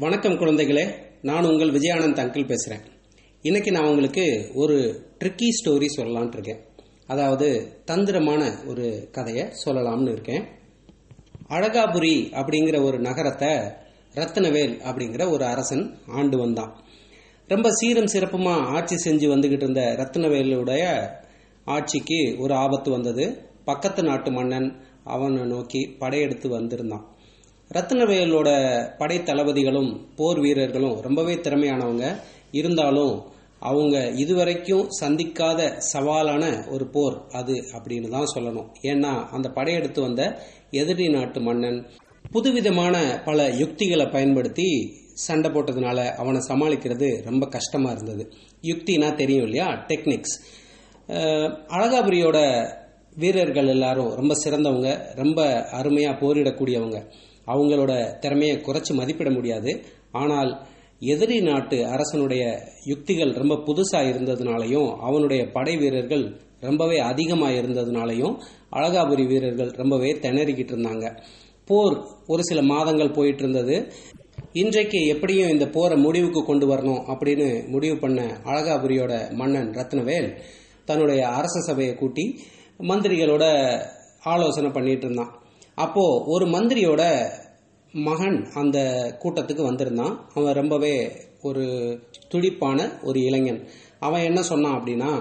வணக்கம் குழந்தைகளே நான் உங்கள் விஜயானந்த் அங்கிள் பேசுகிறேன் இன்னைக்கு நான் உங்களுக்கு ஒரு ட்ரிக்கி ஸ்டோரி சொல்லலான் இருக்கேன். அதாவது தந்திரமான ஒரு கதையை சொல்லலாம்னு இருக்கேன். அழகாபுரி அப்படிங்கிற ஒரு நகரத்தை ரத்னவேல் அப்படிங்கிற ஒரு அரசன் ஆண்டு வந்தான். ரொம்ப சீரும் சிறப்புமாக ஆட்சி செஞ்சு வந்துகிட்டு இருந்த ரத்னவேலுடைய ஆட்சிக்கு ஒரு ஆபத்து வந்தது. பக்கத்து நாட்டு மன்னன் அவனை நோக்கி படையெடுத்து வந்திருந்தான். ரத்னவேலோட படை தளபதிகளும் போர் வீரர்களும் ரொம்பவே திறமையானவங்க. இருந்தாலும் அவங்க இதுவரைக்கும் சந்திக்காத சவாலான ஒரு போர் அது அப்படின்னு தான் சொல்லணும். ஏன்னா அந்த படையெடுத்து வந்த எதிரி நாட்டு மன்னன் புதுவிதமான பல யுக்திகளை பயன்படுத்தி சண்டை போட்டதுனால அவனை சமாளிக்கிறது ரொம்ப கஷ்டமா இருந்தது. யுக்தினா தெரியும் இல்லையா? டெக்னிக்ஸ் அழகாபுரியோட வீரர்கள் எல்லாரும் ரொம்ப சிறந்தவங்க ரொம்ப அருமையா போரிடக்கூடியவங்க. அவங்களோட திறமையை குறைச்சி மதிப்பிட முடியாது. ஆனால் எதிரி நாட்டு அரசனுடைய யுக்திகள் ரொம்ப புதுசா இருந்ததுனாலையும் அவனுடைய படை வீரர்கள் ரொம்பவே அதிகமாக இருந்ததுனாலையும் அழகாபுரி வீரர்கள் ரொம்பவே திணறிக்கிட்டு இருந்தாங்க. போர் ஒரு சில மாதங்கள் போயிட்டு இருந்தது இன்றைக்கு எப்படியும் இந்த போரை முடிவுக்கு கொண்டு வரணும் அப்படின்னு முடிவு பண்ண அழகாபுரியோட மன்னன் ரத்னவேல் தன்னுடைய அரச சபையை கூட்டி மந்திரிகளோட ஆலோசனை பண்ணிட்டு இருந்தான். அப்போ ஒரு மந்திரியோட மகன் அந்த கூட்டத்துக்கு வந்திருந்தான். அவன் ரொம்பவே ஒரு துடிப்பான ஒரு இளைஞன். அவன் என்ன சொன்னான் அப்படின்னா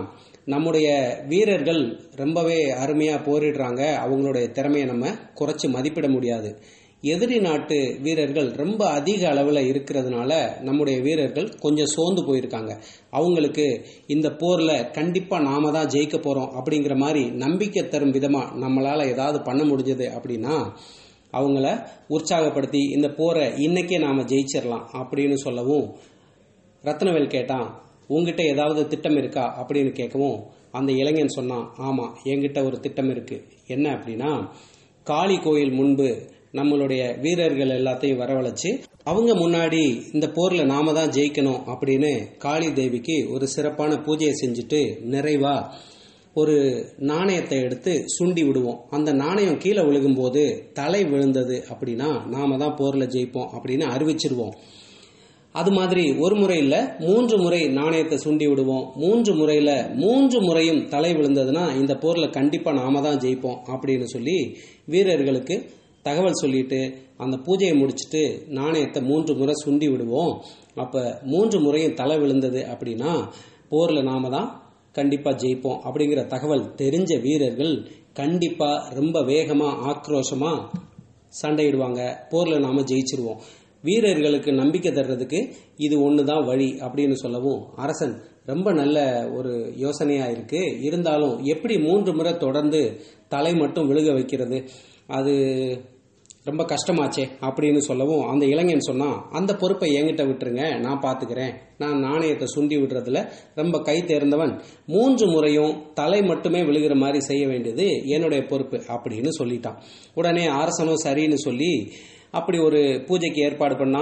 நம்முடைய வீரர்கள் ரொம்பவே அருமையா போரிடுறாங்க. அவங்களுடைய திறமையை நம்ம குறைச்சு மதிப்பிட முடியாது. எதிரி நாட்டு வீரர்கள் ரொம்ப அதிக அளவில் இருக்கிறதுனால நம்முடைய வீரர்கள் கொஞ்சம் சோர்ந்து போயிருக்காங்க. அவங்களுக்கு இந்த போரில் கண்டிப்பாக நாம தான் ஜெயிக்க போகிறோம் அப்படிங்கிற மாதிரி நம்பிக்கை தரும் விதமாக நம்மளால் ஏதாவது பண்ண முடிஞ்சது அப்படின்னா அவங்கள உற்சாகப்படுத்தி இந்த போரை இன்னைக்கே நாம் ஜெயிச்சிடலாம் அப்படின்னு சொல்லவும் ரத்னவேல் கேட்டான் உங்ககிட்ட ஏதாவது திட்டம் இருக்கா? அப்படின்னு கேட்கவும் அந்த இளைஞன் சொன்னான் ஆமாம் என்கிட்ட ஒரு திட்டம் இருக்குது என்ன அப்படின்னா காளி கோயில் முன்பு நம்மளுடைய வீரர்கள் எல்லாத்தையும் வரவழைச்சு அவங்க முன்னாடி இந்த போர்ல நாம தான் ஜெயிக்கணும் அப்படின்னு காளி தேவிக்கு ஒரு சிறப்பான பூஜையை செஞ்சுட்டு நிறைவா ஒரு நாணயத்தை எடுத்து சுண்டி விடுவோம். அந்த நாணயம் கீழே விழுகும்போது தலை விழுந்தது அப்படின்னா நாம தான் போர்ல ஜெயிப்போம் அப்படின்னு அறிவிச்சிருவோம். அது மாதிரி ஒரு முறையில் மூன்று முறை நாணயத்தை சுண்டி விடுவோம். மூன்று முறையில் மூன்று முறையும் தலை விழுந்ததுன்னா இந்த போரில் கண்டிப்பாக நாம தான் ஜெயிப்போம் அப்படின்னு சொல்லி வீரர்களுக்கு தகவல் சொல்லிட்டு அந்த பூஜையை முடிச்சுட்டு நாணயத்தை மூன்று முறை சுண்டி விடுவோம். அப்போ மூன்று முறையும் தலை விழுந்தது அப்படின்னா போரில் நாம தான் கண்டிப்பாக ஜெயிப்போம் அப்படிங்கிற தகவல் தெரிஞ்ச வீரர்கள் கண்டிப்பாக ரொம்ப வேகமாக ஆக்ரோஷமாக சண்டையிடுவாங்க. போரில் நாம ஜெயிச்சிருவோம். வீரர்களுக்கு நம்பிக்கை தர்றதுக்கு இது ஒன்று தான் வழி அப்படின்னு சொல்லவும் அரசன் ரொம்ப நல்ல ஒரு யோசனையாக இருக்கு. இருந்தாலும் எப்படி மூன்று முறை தொடர்ந்து தலை மட்டும் விழுக வைக்கிறது? அது ரொம்ப கஷ்டமாச்சே அப்படின்னு சொல்லவும் அந்த இளைஞன் சொன்னான் அந்த பொறுப்பை என்கிட்ட விட்டுருங்க நான் பார்த்துக்கிறேன் நான் நாணயத்தை சுண்டி விடுறதுல ரொம்ப கை தேர்ந்தவன். மூன்று முறையும் தலை மட்டுமே விழுகிற மாதிரி செய்ய வேண்டியது என்னுடைய பொறுப்பு அப்படின்னு சொல்லிட்டான். உடனே அரசனும் சரின்னு சொல்லி அப்படி ஒரு பூஜைக்கு ஏற்பாடு பண்ணா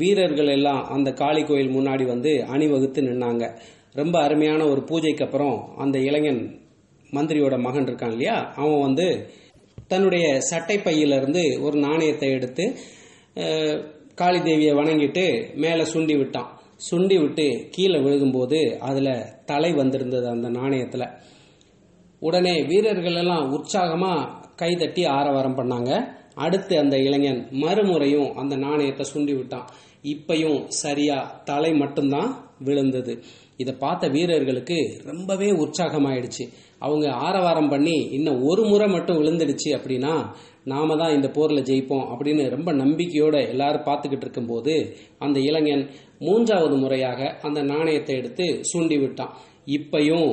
வீரர்கள் எல்லாம் அந்த காளி கோயில் முன்னாடி வந்து அணிவகுத்து நின்னாங்க. ரொம்ப அருமையான ஒரு பூஜைக்கு அப்புறம் அந்த இளைஞன் மந்திரியோட மகன் இருக்கான் இல்லையா அவன் வந்து தன்னுடைய சட்டை பையிலிருந்து ஒரு நாணயத்தை எடுத்து காளி தேவியை வணங்கிட்டு மேலே சுண்டி விட்டான். சுண்டி விட்டு கீழே விழுகும்போது அதில் தலை வந்திருந்தது அந்த நாணயத்தில். உடனே வீரர்கள் எல்லாம் உற்சாகமாக கை தட்டி ஆரவாரம் பண்ணாங்க. அடுத்து அந்த இளைஞன் மறுமுறையும் அந்த நாணயத்தை சுண்டி விட்டான். இப்பையும் சரியா தலை மட்டும்தான் விழுந்தது. இதை பார்த்த வீரர்களுக்கு ரொம்பவே உற்சாகமாயிடுச்சு. அவங்க ஆரவாரம் பண்ணி இன்னும் ஒரு முறை மட்டும் விழுந்துடுச்சு அப்படின்னா நாம தான் இந்த போர்ல ஜெயிப்போம் அப்படின்னு ரொம்ப நம்பிக்கையோட எல்லாரும் பார்த்துக்கிட்டு இருக்கும்போது அந்த இளைஞன் மூன்றாவது முறையாக அந்த நாணயத்தை எடுத்து சூண்டி விட்டான். இப்பையும்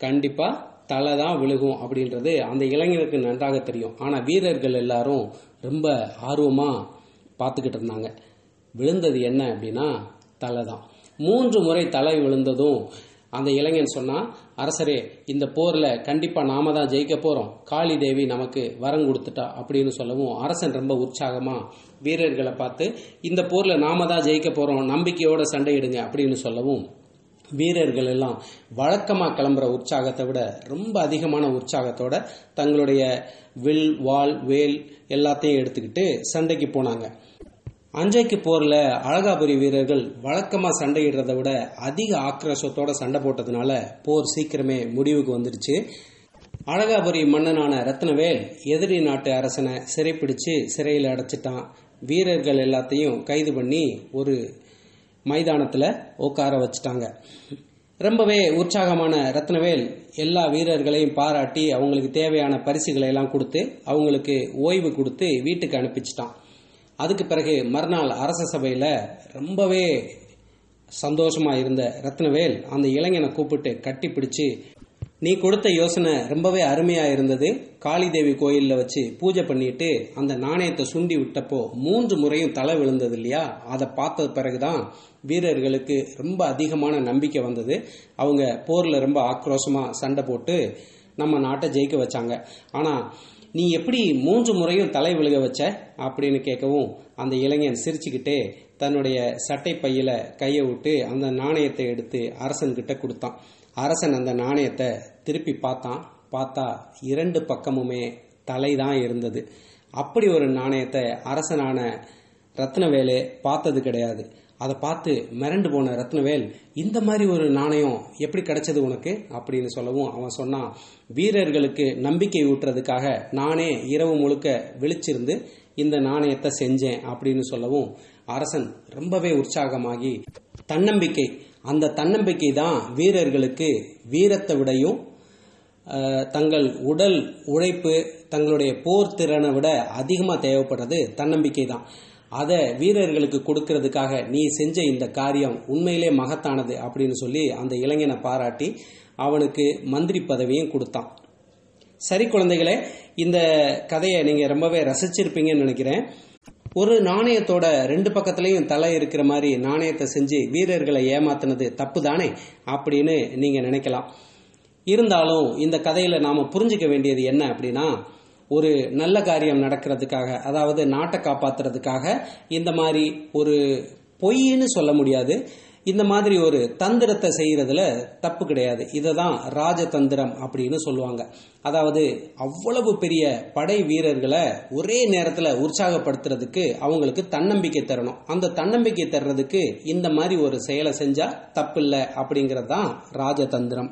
கண்டிப்பா தலை தான் விழுகும் அப்படின்றது அந்த இளைஞனுக்கு நன்றாக தெரியும். ஆனா வீரர்கள் எல்லாரும் ரொம்ப ஆர்வமா பார்த்துக்கிட்டு இருந்தாங்க. விழுந்தது என்ன அப்படின்னா தலை தான். மூன்று முறை தலை விழுந்ததும் அந்த இளைஞன் சொன்னா அரசரே இந்த போர்ல கண்டிப்பா நாம தான் ஜெயிக்க போறோம். காளி தேவி நமக்கு வரம் கொடுத்துட்டா அப்படின்னு சொல்லவும் அரசன் ரொம்ப உற்சாகமா வீரர்களை பார்த்து இந்த போர்ல நாம தான் ஜெயிக்க போறோம். நம்பிக்கையோட சண்டையிடுங்க அப்படின்னு சொல்லவும் வீரர்கள் எல்லாம் வழக்கமாக கிளம்புற உற்சாகத்தை விட ரொம்ப அதிகமான உற்சாகத்தோட தங்களுடைய வில் வால் வேல் எல்லாத்தையும் எடுத்துக்கிட்டு சண்டைக்கு போனாங்க. அஞ்சைக்கு போர்ல அழகாபுரி வீரர்கள் வழக்கமா சண்டையிடுறதை விட அதிக ஆக்ரோஷத்தோட சண்டை போட்டதுனால போர் சீக்கிரமே முடிவுக்கு வந்துடுச்சு அழகாபுரி மன்னனான ரத்னவேல் எதிரி நாட்டு அரசனை சிறைப்பிடிச்சு சிறையில் அடைச்சிட்டான். வீரர்கள் எல்லாத்தையும் கைது பண்ணி ஒரு மைதானத்தில் உட்கார வச்சுட்டாங்க. ரொம்பவே உற்சாகமான ரத்னவேல் எல்லா வீரர்களையும் பாராட்டி அவங்களுக்கு தேவையான பரிசுகளை எல்லாம் கொடுத்து அவங்களுக்கு ஓய்வு கொடுத்து வீட்டுக்கு அனுப்பிச்சிட்டான். அதுக்கு பிறகு மறுநாள் அரச சபையில் ரொம்பவே சந்தோஷமா இருந்த ரத்னவேல் அந்த இளைஞனை கூப்பிட்டு கட்டி பிடிச்சு நீ கொடுத்த யோசனை ரொம்பவே அருமையா இருந்தது. காளிதேவி கோயிலில் வச்சு பூஜை பண்ணிட்டு அந்த நாணயத்தை சுண்டி விட்டப்போ மூன்று முறையும் தலை விழுந்தது இல்லையா? அதை பார்த்த பிறகுதான் வீரர்களுக்கு ரொம்ப அதிகமான நம்பிக்கை வந்தது. அவங்க போர்ல ரொம்ப ஆக்ரோஷமா சண்டை போட்டு நம்ம நாட்டை ஜெயிக்க வச்சாங்க. ஆனா நீ எப்படி மூன்று முறையும் தலை விழுக வச்ச? அப்படின்னு கேட்கவும் அந்த இளைஞன் சிரிச்சுக்கிட்டே தன்னுடைய சட்டை பையில கையை விட்டு அந்த நாணயத்தை எடுத்து அரசன்கிட்ட கொடுத்தான். அரசன் அந்த நாணயத்தை திருப்பி பார்த்தான். பார்த்தா இரண்டு பக்கமுமே தலை தான் இருந்தது. அப்படி ஒரு நாணயத்தை அரசனான ரத்னவேலு பார்த்தது கிடையாது. அதை பார்த்து மிரண்டு போன ரத்னவேல் இந்த மாதிரி ஒரு நாணயம் எப்படி கிடைச்சது உனக்கு? அப்படின்னு சொல்லவும் அவன் சொன்னான் வீரர்களுக்கு நம்பிக்கை ஊட்டுறதுக்காக நானே இரவு முழுக்க விழிச்சிருந்து இந்த நாணயத்தை செஞ்சேன் அப்படின்னு சொல்லவும் அரசன் ரொம்பவே உற்சாகமாகி தன்னம்பிக்கை அந்த தன்னம்பிக்கை தான் வீரர்களுக்கு வீரத்தை விடையும் தங்கள் உடல் உழைப்பு தங்களுடைய போர் திறனை விட அதிகமாக தேவைப்படுறது தன்னம்பிக்கை தான். அதை வீரர்களுக்கு கொடுக்கறதுக்காக நீ செஞ்ச இந்த காரியம் உண்மையிலே மகத்தானது அப்படின்னு சொல்லி அந்த இளைஞனை பாராட்டி அவனுக்கு மந்திரி பதவியும் கொடுத்தான். சரி குழந்தைகளே இந்த கதையை நீங்க ரொம்பவே ரசிச்சிருப்பீங்கன்னு நினைக்கிறேன். ஒரு நாணயத்தோட ரெண்டு பக்கத்துலேயும் தலை இருக்கிற மாதிரி நாணயத்தை செஞ்சு வீரர்களை ஏமாத்தினது தப்பு தானே அப்படின்னு நீங்க நினைக்கலாம். இருந்தாலும் இந்த கதையில நாம புரிஞ்சுக்க வேண்டியது என்ன அப்படின்னா ஒரு நல்ல காரியம் நடக்கிறதுக்காக அதாவது நாட்டை காப்பாத்துறதுக்காக இந்த மாதிரி ஒரு பொய்ன்னு சொல்ல முடியாது. இந்த மாதிரி ஒரு தந்திரத்தை செய்யறதுல தப்பு கிடையாது. இதை தான் ராஜதந்திரம் அப்படின்னு சொல்லுவாங்க. அதாவது அவ்வளவு பெரிய படை வீரர்களை ஒரே நேரத்தில் உற்சாகப்படுத்துறதுக்கு அவங்களுக்கு தன்னம்பிக்கை தரணும். அந்த தன்னம்பிக்கை தர்றதுக்கு இந்த மாதிரி ஒரு செயலை செஞ்சா தப்பில்லை அப்படிங்கிறது தான் ராஜதந்திரம்.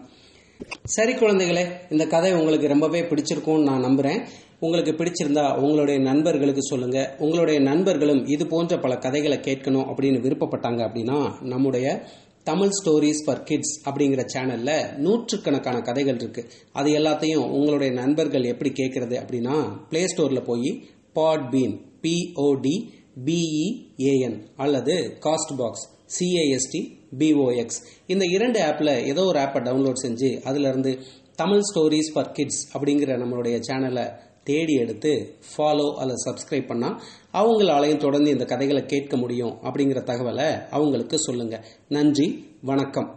சரி குழந்தைகளே இந்த கதை உங்களுக்கு ரொம்பவே பிடிச்சிருக்கும்னு நான் நம்புறேன். உங்களுக்கு பிடிச்சிருந்தா உங்களுடைய நண்பர்களுக்கு சொல்லுங்க. உங்களுடைய நண்பர்களும் இது போன்ற பல கதைகளை கேட்கணும் அப்படின்னு விருப்பப்பட்டாங்க அப்படின்னா நம்முடைய தமிழ் ஸ்டோரிஸ் ஃபார் கிட்ஸ் அப்படிங்கிற சேனல்ல நூற்றுக்கணக்கான கதைகள் இருக்கு. அது எல்லாத்தையும் உங்களுடைய நண்பர்கள் எப்படி கேட்கறது அப்படின்னா பிளே ஸ்டோர்ல போய் Podbean P O D B E A N அல்லது Castbox C A S T B O X இந்த இரண்டு ஆப்பில் ஏதோ ஒரு ஆப்பை டவுன்லோட் செஞ்சு அதிலிருந்து தமிழ் ஸ்டோரிஸ் ஃபார் கிட்ஸ் அப்படிங்கிற நம்மளுடைய சேனலை தேடி எடுத்து ஃபாலோ அல்லது சப்ஸ்கிரைப் பண்ணால் அவங்களாலையும் தொடர்ந்து இந்த கதைகளை கேட்க முடியும் அப்படிங்கிற தகவலை அவங்களுக்கு சொல்லுங்கள் நன்றி வணக்கம்.